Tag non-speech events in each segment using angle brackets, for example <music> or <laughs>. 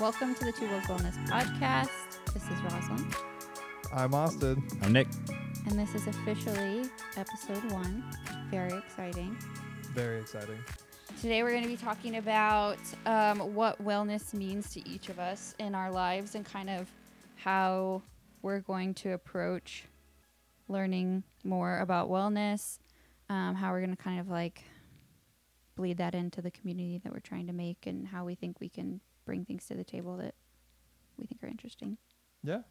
Welcome to the Two Wolves Wellness Podcast. This is Rosalind, I'm Austin. I'm Nick. and this is officially episode one. Very exciting. Very exciting. Today, we're going to be talking about um, what wellness means to each of us in our lives and kind of how we're going to approach learning more about wellness, um, how we're going to kind of like bleed that into the community that we're trying to make, and how we think we can bring things to the table that we think are interesting. Yeah.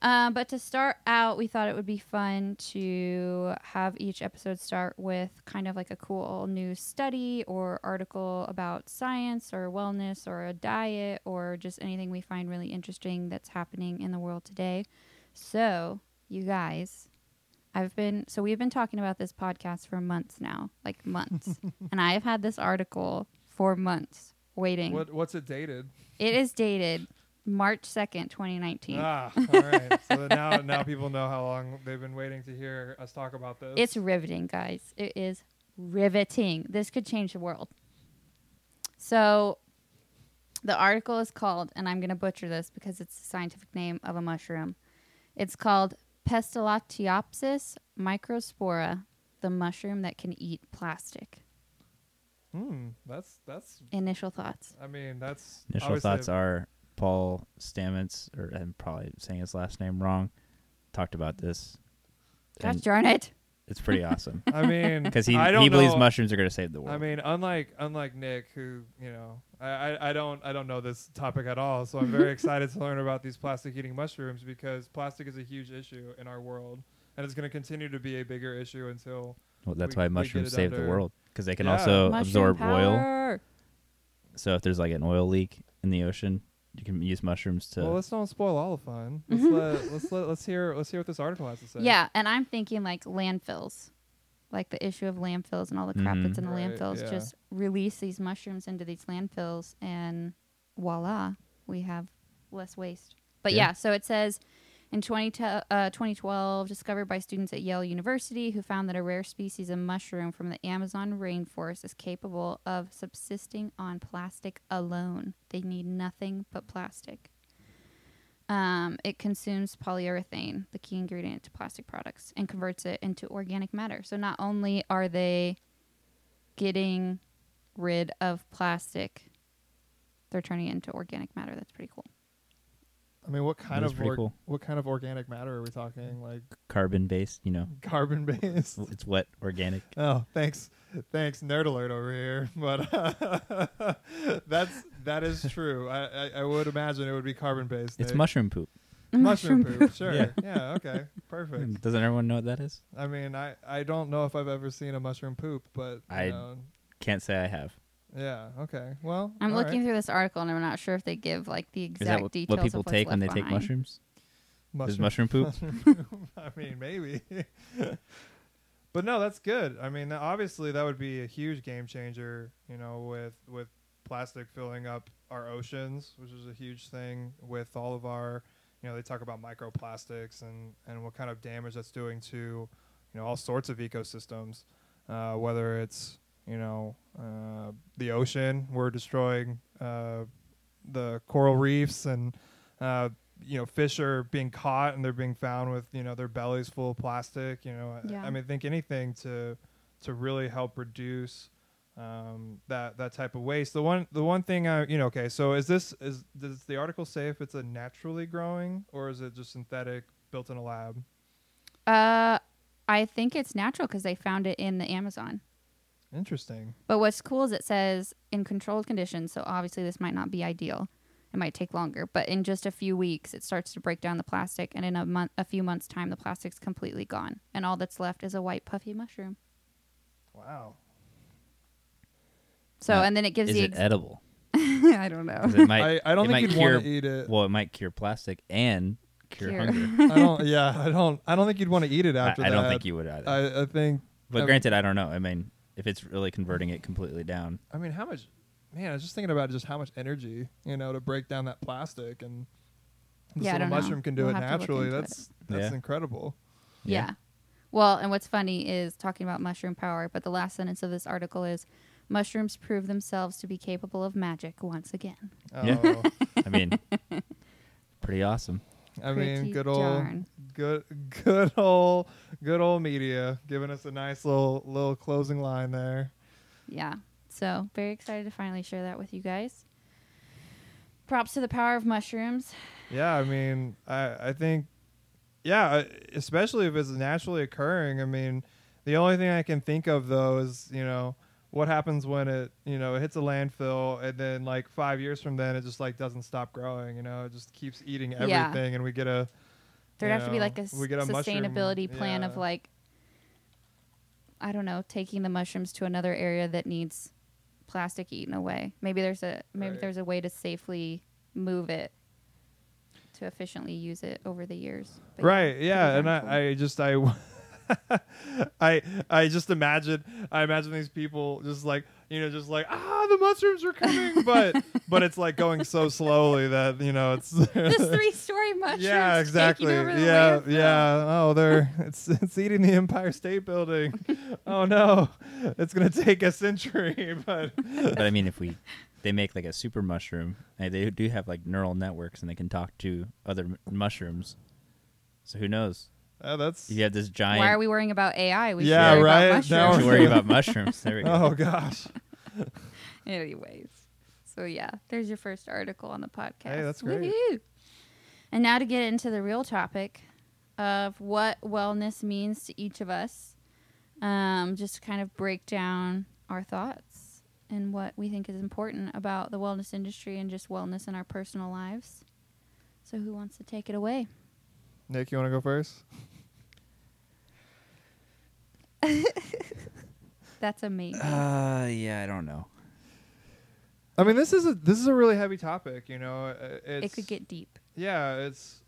Um, but to start out, we thought it would be fun to have each episode start with kind of like a cool new study or article about science or wellness or a diet or just anything we find really interesting that's happening in the world today. So, you guys, I've been, so we've been talking about this podcast for months now, like months. <laughs> and I have had this article for months waiting. What What's it dated? It is dated March 2nd, 2019. Ah, all right. so <laughs> now now people know how long they've been waiting to hear us talk about this. It's riveting, guys. It is riveting. This could change the world. So, the article is called, and I'm going to butcher this because it's the scientific name of a mushroom. It's called Pestalotiopsis microspora, the mushroom that can eat plastic. Hmm. That's that's. Initial thoughts. I mean, that's Initial obviously thoughts are Paul Stamets, or I'm probably saying his last name wrong, talked about this. Gosh and darn it. it's pretty awesome <laughs> I mean, <laughs> because he I don't he believes know- mushrooms are going to save the world. I mean, unlike unlike Nick, who you know, I, I, I don't I don't know this topic at all. So I'm very <laughs> excited to learn about these plastic eating mushrooms because plastic is a huge issue in our world, and it's going to continue to be a bigger issue until well, that's we- why mushrooms it save the world because they can Yeah. also Mushroom absorb oil. So if there's like an oil leak in the ocean, you can use mushrooms to. Well, let's don't spoil all the fun. <laughs> Let's let let's let let's hear let's hear what this article has to say. Yeah, and I'm thinking like landfills, like the issue of landfills and all the crap that's mm-hmm. in the Right, landfills. yeah. Just release these mushrooms into these landfills, and voila, we have less waste. But yeah, Yeah. so it says in 20 te- uh, 2012, discovered by students at Yale University who found that a rare species of mushroom from the Amazon rainforest is capable of subsisting on plastic alone. They need nothing but plastic. Um, it consumes polyurethane, the key ingredient to plastic products, and converts it into organic matter. So not only are they getting rid of plastic, they're turning it into organic matter. That's pretty cool. I mean, what kind of org- cool. what kind of organic matter are we talking? Like carbon based, you know, <laughs> carbon based? it's wet organic. oh, thanks, thanks, nerd alert over here. <laughs> But <laughs> that's that is true. I, I I would imagine it would be carbon based. It's mushroom poop. mushroom poop. Sure. Yeah. Yeah. Okay. Perfect. Doesn't everyone know what that is? I mean, I I don't know if I've ever seen a mushroom poop, but you I- know, Can't say I have. Yeah. Okay. Well, I'm looking right. through this article and I'm not sure if they give like the Is exact that what, details what people of what's take when they left take behind. mushrooms? Is Mushroom- mushroom poop? <laughs> I mean, maybe. <laughs> but no, that's good. I mean, obviously that would be a huge game changer, you know, with with plastic filling up our oceans, which is a huge thing with all of our, you know, they talk about microplastics and and what kind of damage that's doing to, you know, all sorts of ecosystems, uh, whether it's you know uh, the ocean, we're destroying uh, the coral reefs and uh, you know fish are being caught and they're being found with you know their bellies full of plastic you know I- Yeah. i mean think anything to to really help reduce um, that that type of waste the one the one thing i you know okay so is this is does the article say if it's a naturally growing or is it just synthetic built in a lab Uh, I think it's natural because they found it in the Amazon. Interesting But what's cool is it says in controlled conditions. So obviously this might not be ideal. It might take longer, but in just a few weeks, it starts to break down the plastic, and in a month, a few months' time, the plastic's completely gone, and all that's left is a white puffy mushroom. wow So, Now, and then it gives you. Is the it ex- edible? <laughs> I don't know. it might. <laughs> I, I don't it think might you'd cure, want to eat it Well, it might cure plastic and cure Cure. hunger. i don't <laughs> yeah i don't i don't think you'd want to eat it I, after I don't that think you would either. I, I think but I- granted, I don't know. I mean, if it's really converting it completely down, I mean, how much? Man, I was just thinking about just how much energy you know to break down that plastic, and this Yeah, I little don't know. mushroom can do We'll it have to look naturally. into That's that's Yeah. incredible. Yeah. Well, and what's funny is talking about mushroom power, but the last sentence of this article is Mushrooms prove themselves to be capable of magic once again. Oh. Yeah. Oh, <laughs> I mean, pretty awesome. I Pretty mean, good old, darn. good, <laughs> good old, good old media giving us a nice little little closing line there. Yeah. So very excited to finally share that with you guys. Props to the power of mushrooms. Yeah, I mean, I I think, yeah, especially if it's naturally occurring. I mean, the only thing I can think of though is you know what happens when it you know it hits a landfill and then like five years from then it just like doesn't stop growing. You know, it just keeps eating Yeah. everything, and we get a There'd have to be like a, s- we get a mushroom- sustainability plan of like I don't know, taking the mushrooms to another area that needs plastic eaten away. Maybe there's a maybe Right. there's a way to safely move it to efficiently use it over the years. But right yeah pretty and. I, I just i <laughs> <laughs> i i just imagine i imagine these people just like you know just like ah the mushrooms are coming but but it's like going so slowly that you know it's <laughs> this three story mushroom. yeah exactly Over yeah landfill. yeah oh they're it's it's eating the empire state building <laughs> oh no it's gonna take a century but But I mean, if we they make like a super mushroom, and they do have like neural networks, and they can talk to other m- mushrooms. So who knows? Uh, that's you have this giant, Why are we worrying about AI? We Yeah, should worry right? about Now we mushrooms. should worry about mushrooms. There we <laughs> go. oh gosh <laughs> Anyways, so yeah, there's your first article on the podcast. Hey, that's great. Woohoo. And now to get into the real topic of what wellness means to each of us, um, just to kind of break down our thoughts and what we think is important about the wellness industry and just wellness in our personal lives. So, who wants to take it away? nick you want to go first <laughs> <laughs> That's amazing. Uh, yeah, I don't know. I mean, this is a this is a really heavy topic. You know, Uh, it's, it could get deep. yeah. It's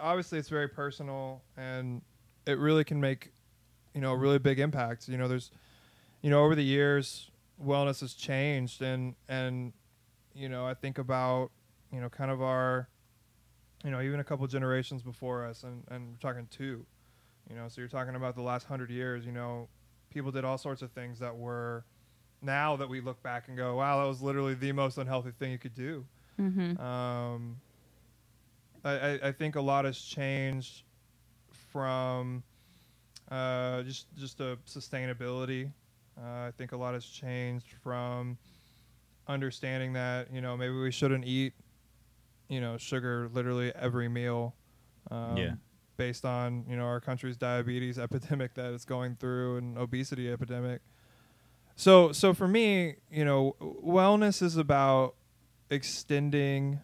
obviously it's very personal, and it really can make you know a really big impact. You know, there's you know over the years, wellness has changed, and and you know I think about you know kind of our you know even a couple generations before us, and and we're talking two. You know, so you're talking about the last hundred years. You know, people did all sorts of things that were now that we look back and go, wow, that was literally the most unhealthy thing you could do. Mm-hmm. Um, I, I, I think a lot has changed from uh, just just a sustainability. Uh, I think a lot has changed from understanding that you know maybe we shouldn't eat you know sugar literally every meal. Um, Yeah. Based on you know our country's diabetes epidemic that it's going through and obesity epidemic. So so for me, you know, wellness is about extending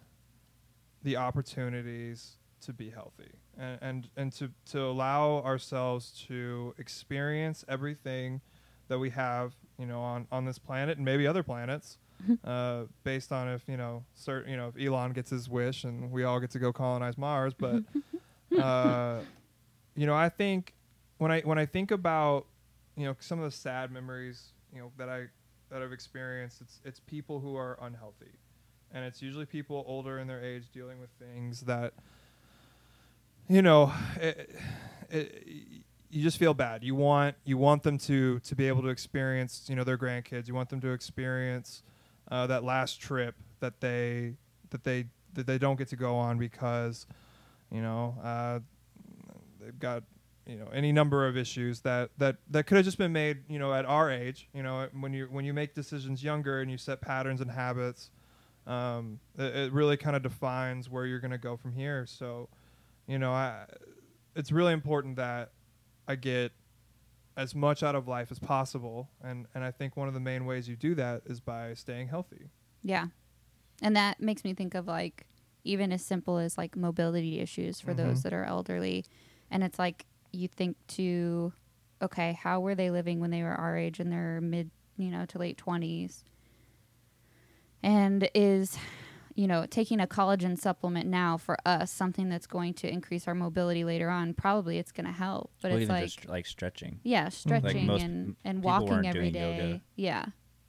the opportunities to be healthy and and, and to, to allow ourselves to experience everything that we have, you know, on, on this planet and maybe other planets, <laughs> uh, based on if, you know, certain, you know, if Elon gets his wish and we all get to go colonize Mars. But, <laughs> uh, you know, I think when I, when I think about, you know, some of the sad memories, you know, that I, that I've experienced, it's, it's people who are unhealthy. And it's usually people older in their age dealing with things that you know it, it, you just feel bad. You want you want them to to be able to experience you know their grandkids. You want them to experience uh, that last trip that they that they that they don't get to go on because you know uh, they've got you know any number of issues that that that could have just been made you know at our age you know when you when you make decisions younger and you set patterns and habits um, it, it really kind of defines where you're going to go from here so you know I, it's really important that i get as much out of life as possible and and i think one of the main ways you do that is by staying healthy Yeah. And that makes me think of like even as simple as like mobility issues for those Mhm. that are elderly. And it's like you think to, okay, how were they living when they were our age in their mid, you know, to late 20s? And is, you know, taking a collagen supplement now for us something that's going to increase our mobility later on? Probably it's going to help. But well, it's like, just like stretching. yeah, stretching most and, and walking every day. yoga. Yeah.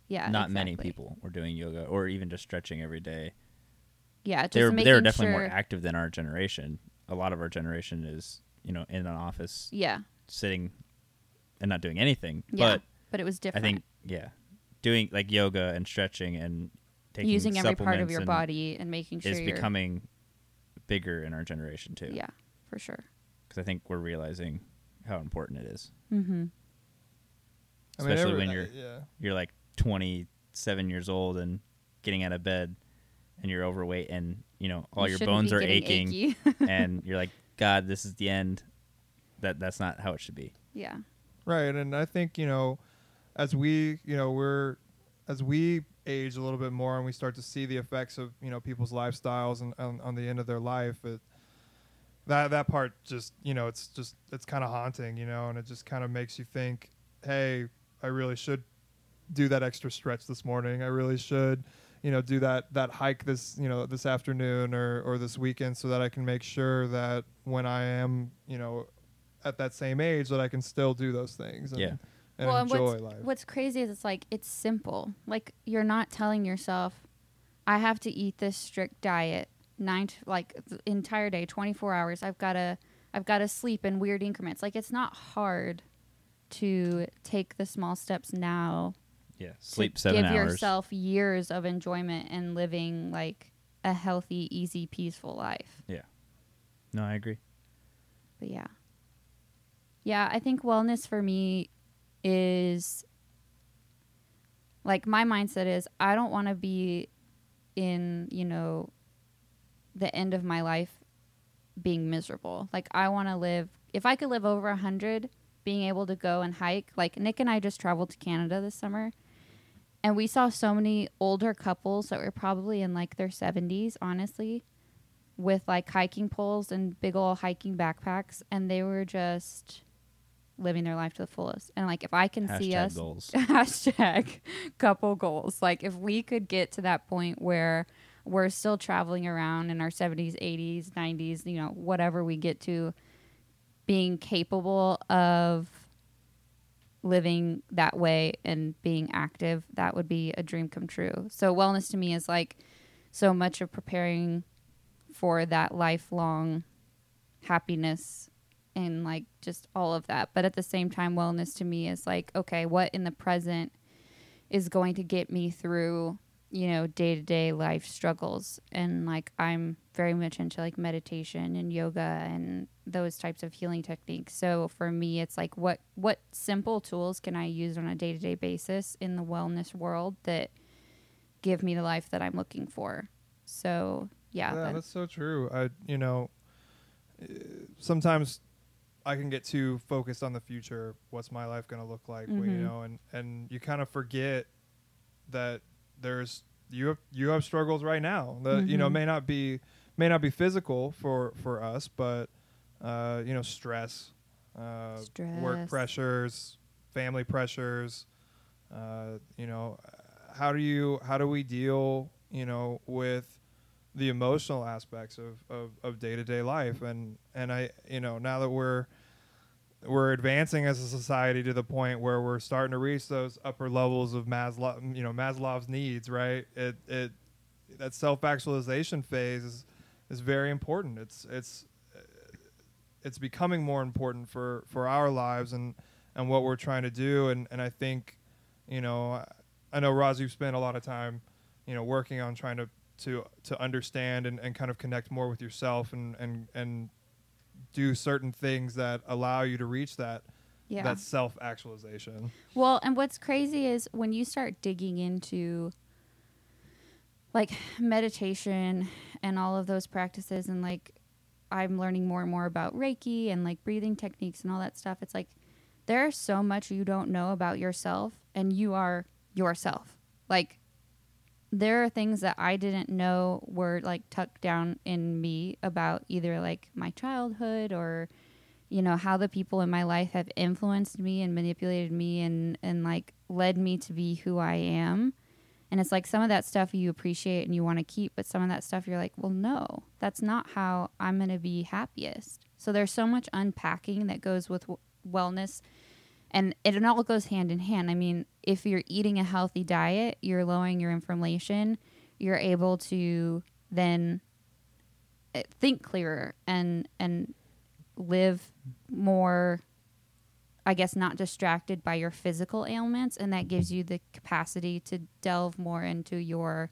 Yeah. Not many people were doing yoga or even just stretching every day. Yeah. Just They were making they were definitely sure, more active than our generation. A lot of our generation is you know in an office Yeah. sitting and not doing anything. Yeah. But But it was different. I think yeah, doing like yoga and stretching and taking using every part of your and body and making sure is you're becoming bigger in our generation too. yeah for sure because I think we're realizing how important it is. mm-hmm I mean, Especially every- when uh, you're- yeah. You're like 27 years old and getting out of bed, and you're overweight, and you know all You your bones are aching, <laughs> and you're like, God, this is the end. That that's not how it should be. yeah Right, and I think you know, as we you know we're as we age a little bit more and we start to see the effects of you know people's lifestyles and on, on the end of their life, it, that that part just you know it's just it's kind of haunting, you know, and it just kind of makes you think, hey, I really should do that extra stretch this morning. I really should you know do that that hike this you know this afternoon or or this weekend so that I can make sure that when I am you know at that same age that I can still do those things and, Yeah. and well, and what's, life. what's crazy is it's like it's simple. Like you're not telling yourself, I have to eat this strict diet nine to, like the entire day, 24 hours. I've got to I've got to sleep in weird increments. Like it's not hard to take the small steps now. Yeah, sleep seven give hours. yourself years of enjoyment and living like a healthy, easy, peaceful life. Yeah. No, I agree. But yeah. Yeah, I think wellness for me is like my mindset is I don't want to be in, you know, the end of my life being miserable. Like I want to live if I could live over a 100 being able to go and hike. Like Nick and I just traveled to Canada this summer and we saw so many older couples that were probably in like their 70s, honestly with like hiking poles and big old hiking backpacks and they were just living their life to the fullest and like if i can see Hashtag us goals. <laughs> hashtag couple goals like if we could get to that point where we're still traveling around in our 70s 80s 90s you know whatever we get to being capable of living that way and being active that would be a dream come true so wellness to me is like so much of preparing for that lifelong happiness and like just all of that. But at the same time, wellness to me is like, okay, what in the present is going to get me through, you know, day to day life struggles? And like, I'm very much into like meditation and yoga and those types of healing techniques. So for me, it's like, what, what simple tools can I use on a day to day basis in the wellness world that give me the life that I'm looking for? So yeah, yeah, that- that's so true. I, you know, uh, sometimes I can get too focused on the future. What's my life going to look like? well, You know, and and you kind of forget that there's you have you have struggles right now that you know Mhm. may not be may not be physical for for us, but uh, you know, stress, uh, work pressures, family pressures. Uh, you know, how do you how do we deal you know with the emotional aspects of, of, of day-to-day life and and I you know now that we're we're advancing as a society to the point where we're starting to reach those upper levels of Maslow you know Maslow's needs right? It it that self-actualization phase is is very important. It's it's it's becoming more important for for our lives and and what we're trying to do. And and I think you know I, know Roz you've spent a lot of time you know working on trying to to to understand and, and kind of connect more with yourself and and and do certain things that allow you to reach that yeah. that self actualization Well, and what's crazy is when you start digging into like meditation and all of those practices and like I'm learning more and more about Reiki and like breathing techniques and all that stuff. It's like there's so much you don't know about yourself and you are yourself. Like there are things that I didn't know were like tucked down in me about either like my childhood or you know how the people in my life have influenced me and manipulated me and and like led me to be who I am. And it's like some of that stuff you appreciate and you want to keep, but some of that stuff you're like, well, no, that's not how I'm going to be happiest. So there's so much unpacking that goes with w- wellness and it, all goes hand in hand. I mean, if you're eating a healthy diet, you're lowering your inflammation, you're able to then uh, think clearer and and live more I guess not distracted by your physical ailments and that gives you the capacity to delve more into your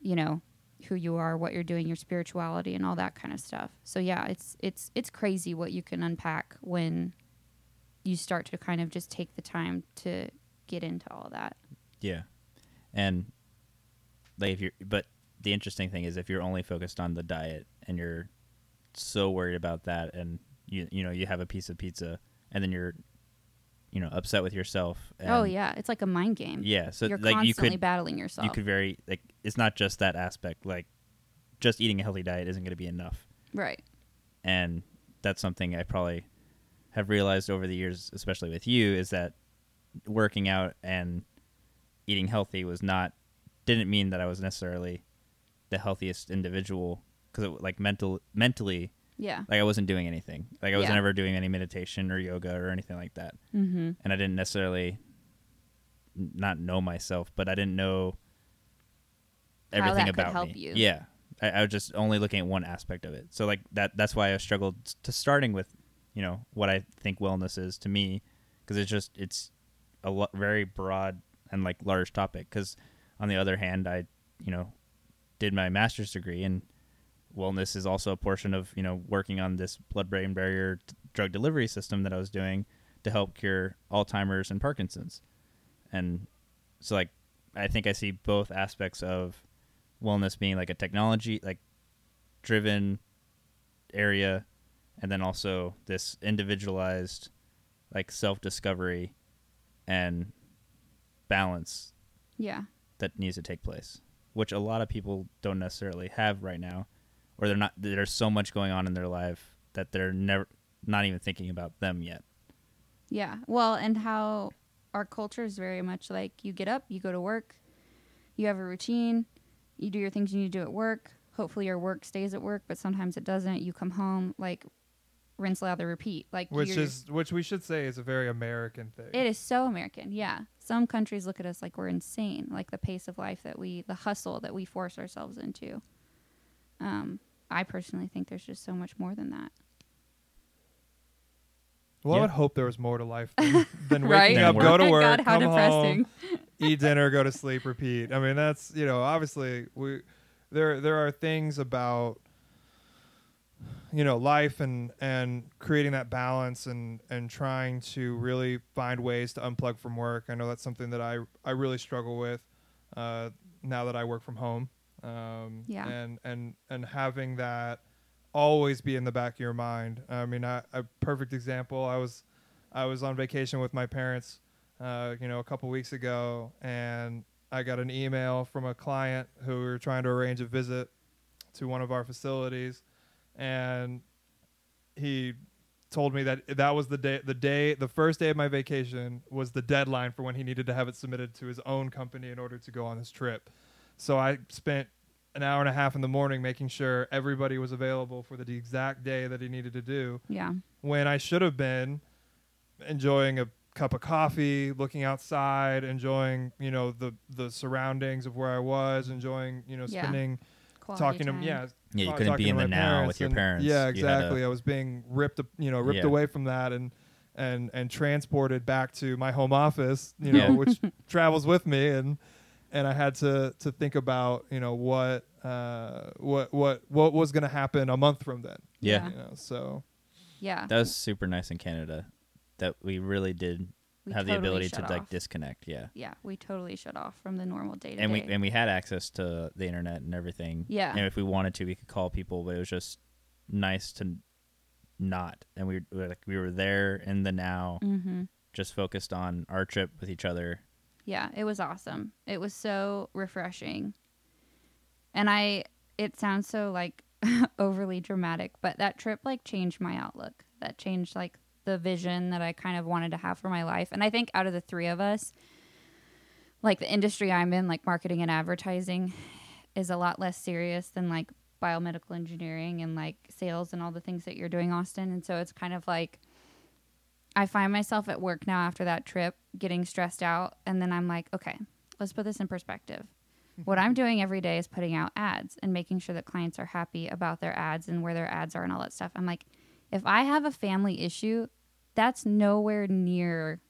you know who you are, what you're doing, your spirituality and all that kind of stuff. So yeah, it's it's it's crazy what you can unpack when you start to kind of just take the time to get into all that. Yeah, and like if you're, but the interesting thing is if you're only focused on the diet and you're so worried about that, and you you know you have a piece of pizza and then you're you know upset with yourself. And oh yeah, it's like a mind game. yeah. So you're like you constantly could battling yourself. you could very like it's not just that aspect. Like just eating a healthy diet isn't going to be enough. right. and that's something I probably have realized over the years, especially with you, is that working out and eating healthy was not didn't mean that I was necessarily the healthiest individual because like mental mentally Yeah. like I wasn't doing anything like I was Yeah. never doing any meditation or yoga or anything like that Mm-hmm. and I didn't necessarily not know myself but I didn't know everything about help me you. yeah I, I was just only looking at one aspect of it so like that that's why I struggled to starting with you know what I think wellness is to me because it's just it's a lo- very broad and like large topic. Because on the other hand I you know did my master's degree and wellness is also a portion of you know working on this blood brain barrier t- drug delivery system that I was doing to help cure Alzheimer's and Parkinson's. And so like I think I see both aspects of wellness being like a technology like driven area and then also this individualized like self-discovery and balance Yeah. that needs to take place which a lot of people don't necessarily have right now or they're not there's so much going on in their life that they're never not even thinking about them yet Yeah. Well, and how our culture is very much like you get up, you go to work, you have a routine, you do your things you need to do at work. Hopefully your work stays at work, but sometimes it doesn't. You come home, like rinse, lather, repeat. Like which is which we should say is a very American thing. It is so American, yeah. Some countries look at us like we're insane, like the pace of life that we, the hustle that we force ourselves into. Um, I personally think there's just so much more than that. well, I would hope there was more to life than, <laughs> than waking Than up, go to <laughs> work, God, come depressing. home, eat dinner, go to sleep, repeat. I mean, that's you know, obviously we there there are things about you know life and and creating that balance and and trying to really find ways to unplug from work. I know that's something that I I really struggle with uh, now that I work from home. Um, Yeah. And and and having that always be in the back of your mind. I mean, I, a perfect example. I was I was on vacation with my parents, uh, you know, a couple weeks ago, and I got an email from a client who we were trying to arrange a visit to one of our facilities, and he told me that that was the day the day the first day of my vacation was the deadline for when he needed to have it submitted to his own company in order to go on his trip. So I spent an hour and a half in the morning making sure everybody was available for the exact day that he needed to do Yeah. when I should have been enjoying a cup of coffee, looking outside, enjoying, you know, the the surroundings of where I was, enjoying, you know, Yeah. Spending Quality talking time. to yeah, yeah you ta- couldn't be in to the now with your and- parents Yeah, You had to- exactly. I was being ripped, you know, ripped Yeah. away from that and and and transported back to my home office, you know, Yeah. which <laughs> travels with me and and I had to to think about, you know, what uh what what what was going to happen a month from then, yeah Yeah. you know. So Yeah. that was super nice in canada that we really did We have the ability to shut like disconnect yeah yeah, we totally shut off from the normal day and we and we had access to the internet and everything. Yeah. And if we wanted to, we could call people, but it was just nice to not. And we were like we were there in the now, mm-hmm. just focused on our trip with each other. Yeah, it was awesome. It was so refreshing. And I it sounds so like <laughs> overly dramatic, but that trip like changed my outlook. That changed like the vision that I kind of wanted to have for my life. And I think out of the three of us, like the industry I'm in, like marketing and advertising, is a lot less serious than like biomedical engineering and like sales and all the things that you're doing, Austin. And so it's kind of like I find myself at work now after that trip getting stressed out. And then I'm like, okay, let's put this in perspective. what I'm mm-hmm. doing every day is putting out ads and making sure that clients are happy about their ads and where their ads are and all that stuff. I'm like, if I have a family issue, that's nowhere near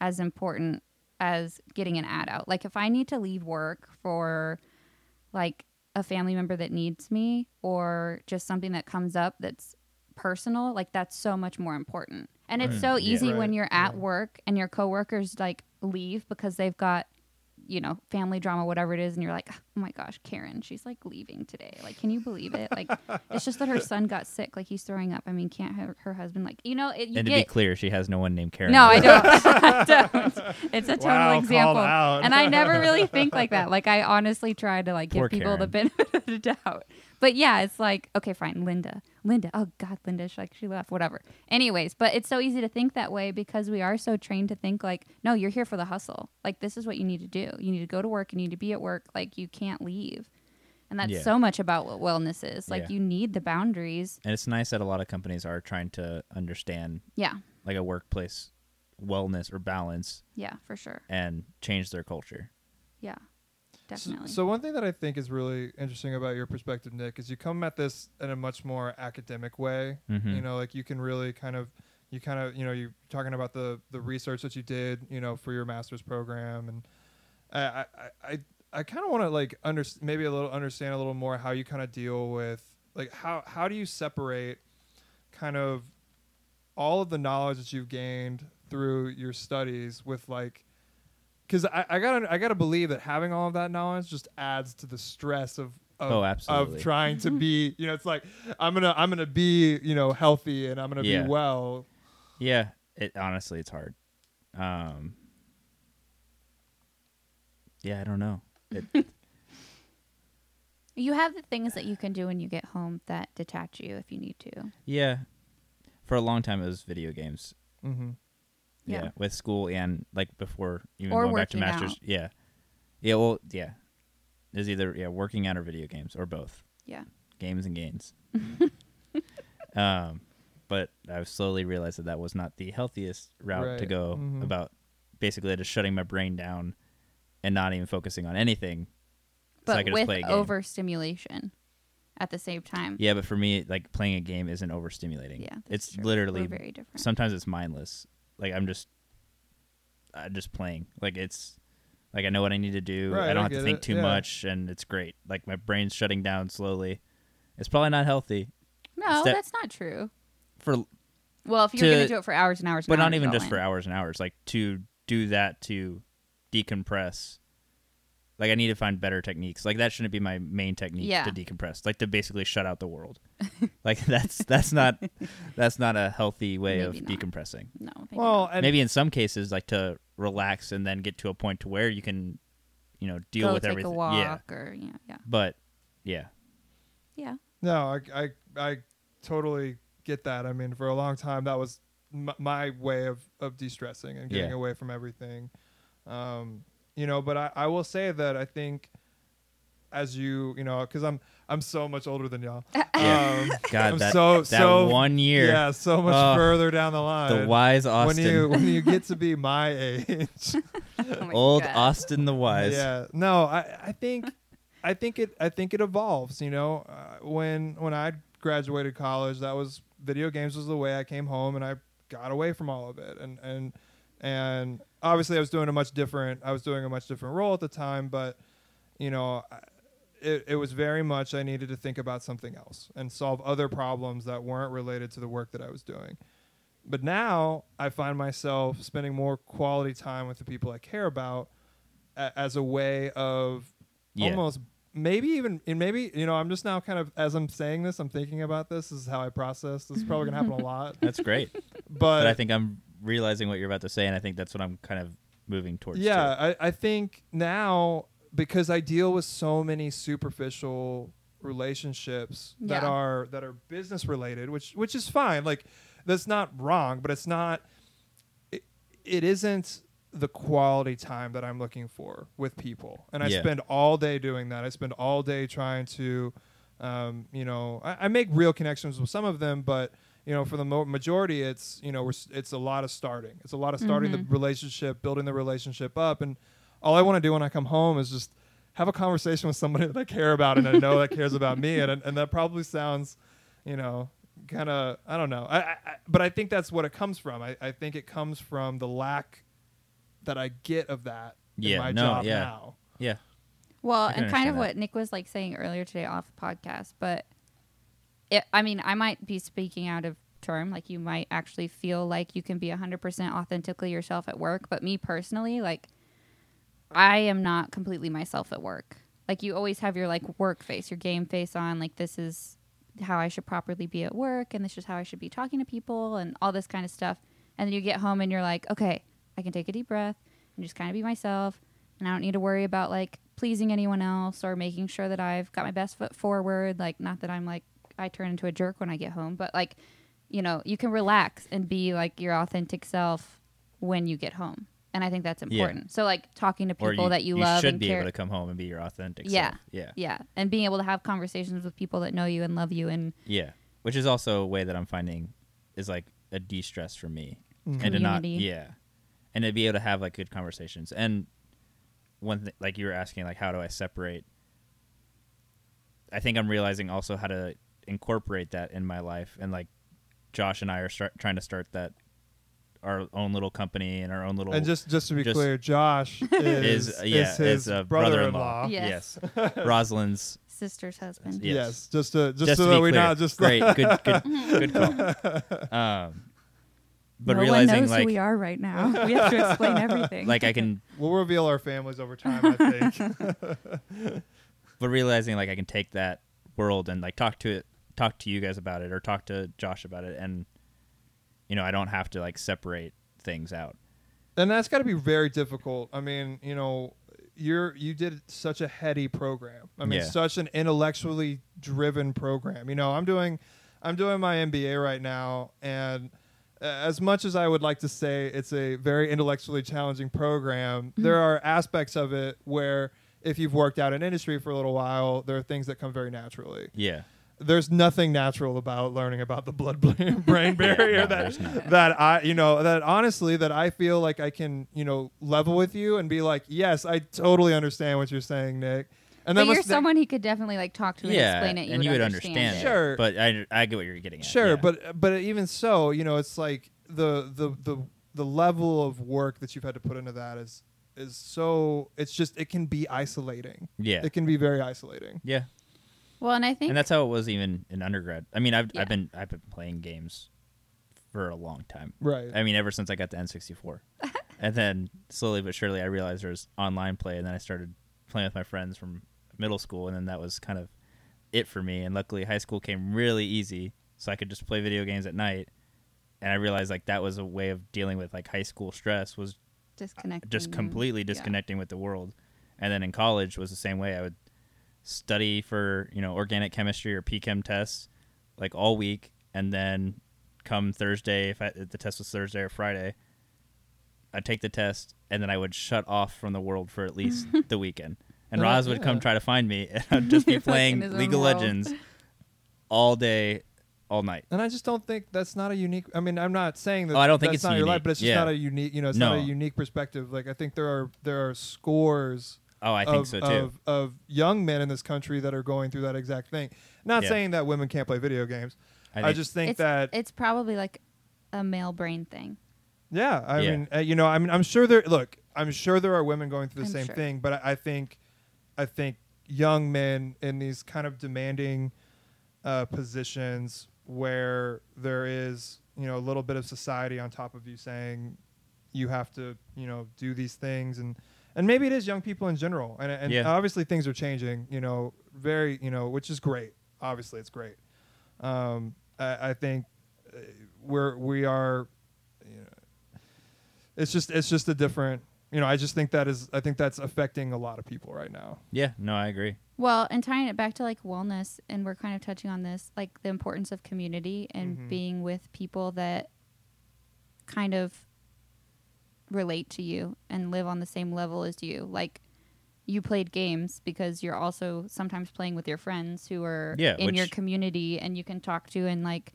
as important as getting an ad out. Like if I need to leave work for like a family member that needs me or just something that comes up that's personal, like that's so much more important. And it's Right. so Yeah. easy when you're at Yeah. work and your coworkers like leave because they've got you know, family drama, whatever it is, and you're like, oh my gosh, Karen, she's like leaving today. Like, can you believe it? Like, it's just that her son got sick. Like, he's throwing up. I mean, can't her, her husband, like, you know, it, you and to be clear, she has no one named Karen. No, I don't. <laughs> <laughs> I don't. It's a total Wow, example. out. And I never really <laughs> think like that. Like, I honestly try to like Poor give people the benefit of the doubt. But yeah, it's like, okay, fine, Linda. Linda. Oh God, Linda. She, like she left. Whatever. Anyways, but it's so easy to think that way because we are so trained to think like, no, you're here for the hustle. Like this is what you need to do. You need to go to work. You need to be at work. Like you can't leave. And that's Yeah. so much about what wellness is. Like Yeah. you need the boundaries. And it's nice that a lot of companies are trying to understand Yeah. like a workplace wellness or balance Yeah, for sure. and change their culture. Yeah. Definitely. so one thing that I think is really interesting about your perspective, Nick, is you come at this in a much more academic way. Mhm. You know, like you can really kind of, you kind of, you know, you're talking about the the research that you did, you know, for your master's program, and I I I, I kind of want to like under maybe a little understand a little more how you kind of deal with like how how do you separate kind of all of the knowledge that you've gained through your studies with like because I, I gotta I gotta believe that having all of that knowledge just adds to the stress of of, Oh, absolutely. of trying to be you know it's like I'm gonna I'm gonna be you know healthy and I'm gonna Yeah. be well Yeah, it honestly it's hard. Um Yeah, I don't know. It, <laughs> you have the things that you can do when you get home that detach you if you need to. yeah. For a long time it was video games. mm-hmm. Yeah. Yeah. with school and like before even Or going back to masters. out. Yeah. Yeah, well, yeah. There's either yeah, working out or video games or both. Yeah. Games and gains. <laughs> um but I've slowly realized that that was not the healthiest route to Right. go Mhm. about basically just shutting my brain down and not even focusing on anything. so I But could just with play a game. overstimulation at the same time. Yeah, but for me, like playing a game isn't overstimulating. Yeah, that's it's true. literally We're very different. sometimes it's mindless. Like I'm just, I'm just playing. Like it's, like I know what I need to do. Right, I don't I have to think it, too yeah. much, and it's great. Like my brain's shutting down slowly. It's probably not healthy no, step- that's not true. for, Well, if you're To- going to do it for hours and hours, and but not even just in. for hours and hours. Like to do that to decompress. Like I need to find better techniques. Like that shouldn't be my main technique Yeah. to decompress. Like to basically shut out the world. <laughs> like that's that's not <laughs> that's not a healthy way Maybe of not. decompressing. No, thank well and maybe in some cases like to relax and then get to a point to where you can you know deal Go with take everything a walk yeah or yeah, yeah, but yeah yeah. No, I, I, I totally get that. I mean, for a long time, that was m- my way of, of de-stressing and getting Yeah. away from everything. Um, you know, but I, I will say that I think as you, you know, because I'm I'm so much older than y'all. <laughs> Yeah. Um, god I'm that, so that so one year yeah, so much Oh, further down the line. the wise austin when you when you get to <laughs> be my age, <laughs> Oh my old God. austin the wise Yeah. No, I, I think I think it I think it evolves, you know. Uh, when when I graduated college, that was video games was the way I came home and I got away from all of it. And and and obviously I was doing a much different I was doing a much different role at the time, but you know, it, it was very much I needed to think about something else and solve other problems that weren't related to the work that I was doing. But now I find myself spending more quality time with the people I care about a- as a way of Yeah. almost maybe even and maybe you know I'm just now kind of as I'm saying this I'm thinking about this, this is how I process. This is probably gonna happen a <laughs> lot. That's great. <laughs> But, but i think i'm realizing what you're about to say and i think that's what i'm kind of moving towards yeah I, I think now because I deal with so many superficial relationships that are that are business related which which is fine. Like that's not wrong but it's not it, it isn't the quality time that I'm looking for with people and I Yeah. spend all day doing that I spend all day trying to um, you know I, I make real connections with some of them but you know for the mo- majority it's you know we're, it's a lot of starting it's a lot of starting the Mhm. relationship building the relationship up and all I want to do when I come home is just have a conversation with somebody <laughs> that I care about and I know that cares about me and and that probably sounds you know kind of I don't know. I, I, I but I think that's what it comes from. I, I think it comes from the lack that I get of that in Yeah, my no, job yeah. now. Yeah. Well, and kind of that. what Nick was like saying earlier today off the podcast, but it, I mean, I might be speaking out of term. Like, you might actually feel like you can be 100% authentically yourself at work. But me personally, like, I am not completely myself at work. Like, you always have your, like, work face, your game face on. Like, this is how I should properly be at work, and this is how I should be talking to people, and all this kind of stuff. And then you get home and you're like, okay, I can take a deep breath and just kind of be myself and I don't need to worry about like pleasing anyone else or making sure that I've got my best foot forward. Like, not that I'm like I turn into a jerk when I get home, but like, you know, you can relax and be like your authentic self when you get home, and I think that's Yeah. important. So, like talking to people you, that you, love. you love should and be care. able to come home and be your authentic Yeah. self. Yeah. yeah, and being able to have conversations with people that know you and love you, and Yeah. Which is also a way that I'm finding is like a de stress for me. Mhm. And to not yeah. And to be able to have like good conversations. And one thing like you were asking like how do I separate I think I'm realizing also how to incorporate that in my life and like Josh and I are start, trying to start that our own little company and our own little And just just to be just- clear, Josh <laughs> is, is uh, yeah is his is a brother-in-law. brother-in-law. Yes. Yes. <laughs> Rosalind's sister's husband. Yes. Yes. just to just, just, so to that be we clear. not just great good good <laughs> good call. Um but no realizing one knows like who we are right now. <laughs> we have to explain everything. like I can <laughs> we'll reveal our families over time. I <laughs> think. but realizing like I can take that world and like talk to it, talk to you guys about it, or talk to Josh about it, and you know I don't have to like separate things out. and that's got to be very difficult. I mean, you know, you're you did such a heady program. I mean, Yeah. such an intellectually driven program. You know, I'm doing I'm doing my MBA right now, and as much as I would like to say it's a very intellectually challenging program, mm-hmm. there are aspects of it where if you've worked out in industry for a little while, there are things that come very naturally. Yeah, there's nothing natural about learning about the blood <laughs> brain <laughs> barrier no, that that I you know that honestly that I feel like I can you know level with you and be like yes I totally understand what you're saying Nick and but that you're must someone he could definitely like talk to and yeah, explain it. You and would you would understand, understand, it. it. Sure. But I I get what you're getting at. sure yeah. but but even so you know it's like the the the the level of work that you've had to put into that is is so it's just it can be isolating yeah, it can be very isolating yeah, Well, and I think and that's how it was even in undergrad. I mean, I've Yeah. I've been I've been playing games for a long time. right I mean, ever since I got the N64, <laughs> and then slowly but surely I realized there was online play, and then I started playing with my friends from middle school, and then that was kind of it for me. And luckily, high school came really easy, so I could just play video games at night. And I realized like that was a way of dealing with like high school stress was disconnecting. just completely yeah. disconnecting with the world. And then in college was the same way. I would study for you know organic chemistry or PChem tests like all week, and then come Thursday, if, I, if the test was Thursday or Friday, I'd take the test, and then I would shut off from the world for at least <laughs> the weekend. And Well, Roz would come try to find me, <laughs> and I'd just be <laughs> playing his own League of world. Legends all day, all night. And I just don't think that's not a unique. I mean, I'm not saying that. Oh, I don't think that's it's not your life, but it's just Yeah. not a unique. You know, it's not a unique perspective. Like I think there are there are scores Oh, I think of, so too. of of young men in this country that are going through that exact thing. Not Yeah. saying that women can't play video games. I, think- just think it's, that it's probably like a male brain thing. yeah. I Yeah. mean, uh, you know, I mean, I'm sure there. Look, I'm sure there are women going through the I'm same sure. thing, but I, I think, I think young men in these kind of demanding uh, positions where there is, you know, a little bit of society on top of you saying you have to, you know, do these things and. And maybe it is young people in general, and, and Yeah. obviously things are changing. You know, very, you know, which is great. Obviously, it's great. Um, I, I think uh, we're we are, you know, it's just it's just a different. You know, I just think that is I think that's affecting a lot of people right now. yeah, no, I agree. Well, and tying it back to like wellness, and we're kind of touching on this, like the importance of community and Mhm. being with people that kind of relate to you and live on the same level as you. Like you played games because you're also sometimes playing with your friends who are Yeah, in your community and you can talk to and like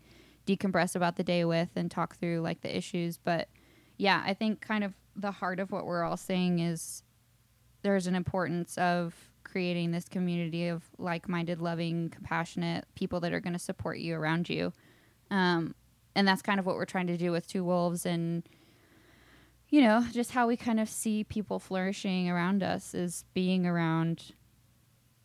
decompress about the day with and talk through like the issues. But yeah, I think kind of the heart of what we're all saying is there's an importance of creating this community of like-minded, loving, compassionate people that are going to support you around you. Um, and that's kind of what we're trying to do with Two Wolves and you know, just how we kind of see people flourishing around us is being around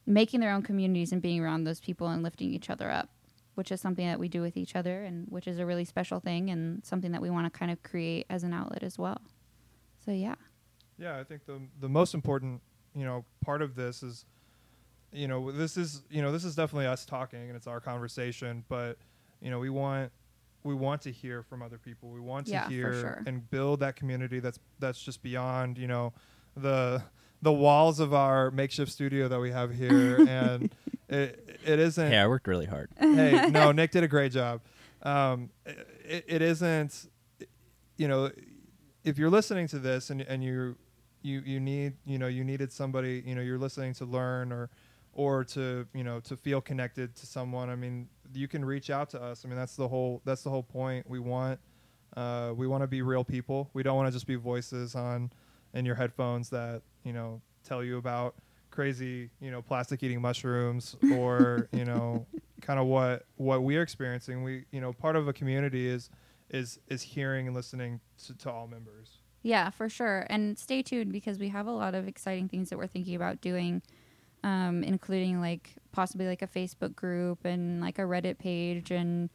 making their own communities and being around those people and lifting each other up, which is something that we do with each other and which is a really special thing and something that we want to kind of create as an outlet as well. So yeah. Yeah, I think the the most important, you know, part of this is, you know, this is you know this is definitely us talking and it's our conversation, but you know we want we want to hear from other people. We want to Yeah, for hear sure. and build that community that's that's just beyond you know the the walls of our makeshift studio that we have here, <laughs> and it it isn't Hey, I worked really hard. hey, no, <laughs> Nick did a great job. Um, it, it isn't, you know, if you're listening to this and and you you you need you know you needed somebody you know you're listening to learn or or to you know to feel connected to someone. I mean, you can reach out to us. I mean, that's the whole that's the whole point. We want uh, we want to be real people. We don't want to just be voices on in your headphones that you know tell you about crazy you know plastic eating mushrooms or you know <laughs> kind of what what we're experiencing. We you know part of a community is is is hearing and listening to, to all members. Yeah, for sure. And stay tuned because we have a lot of exciting things that we're thinking about doing, um, including like possibly like a Facebook group and like a Reddit page. And,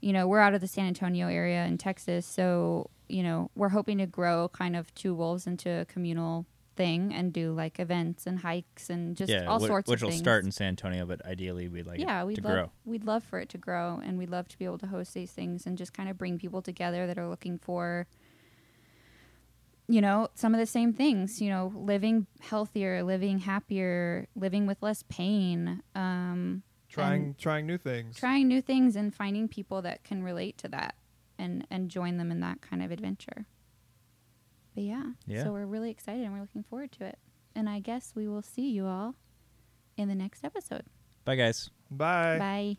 you know, we're out of the San Antonio area in Texas. So, you know, we're hoping to grow kind of Two Wolves into a communal thing and do like events and hikes and just yeah, all whi- sorts which of will things. start in San Antonio, but ideally we'd like yeah, it we'd to love grow. we'd love for it to grow, and we'd love to be able to host these things and just kind of bring people together that are looking for, you know, some of the same things. You know, living healthier, living happier, living with less pain, um, Trying trying new things. trying new things, and finding people that can relate to that and and join them in that kind of adventure. But yeah, Yeah. so we're really excited and we're looking forward to it. And I guess we will see you all in the next episode. Bye, guys. Bye. Bye.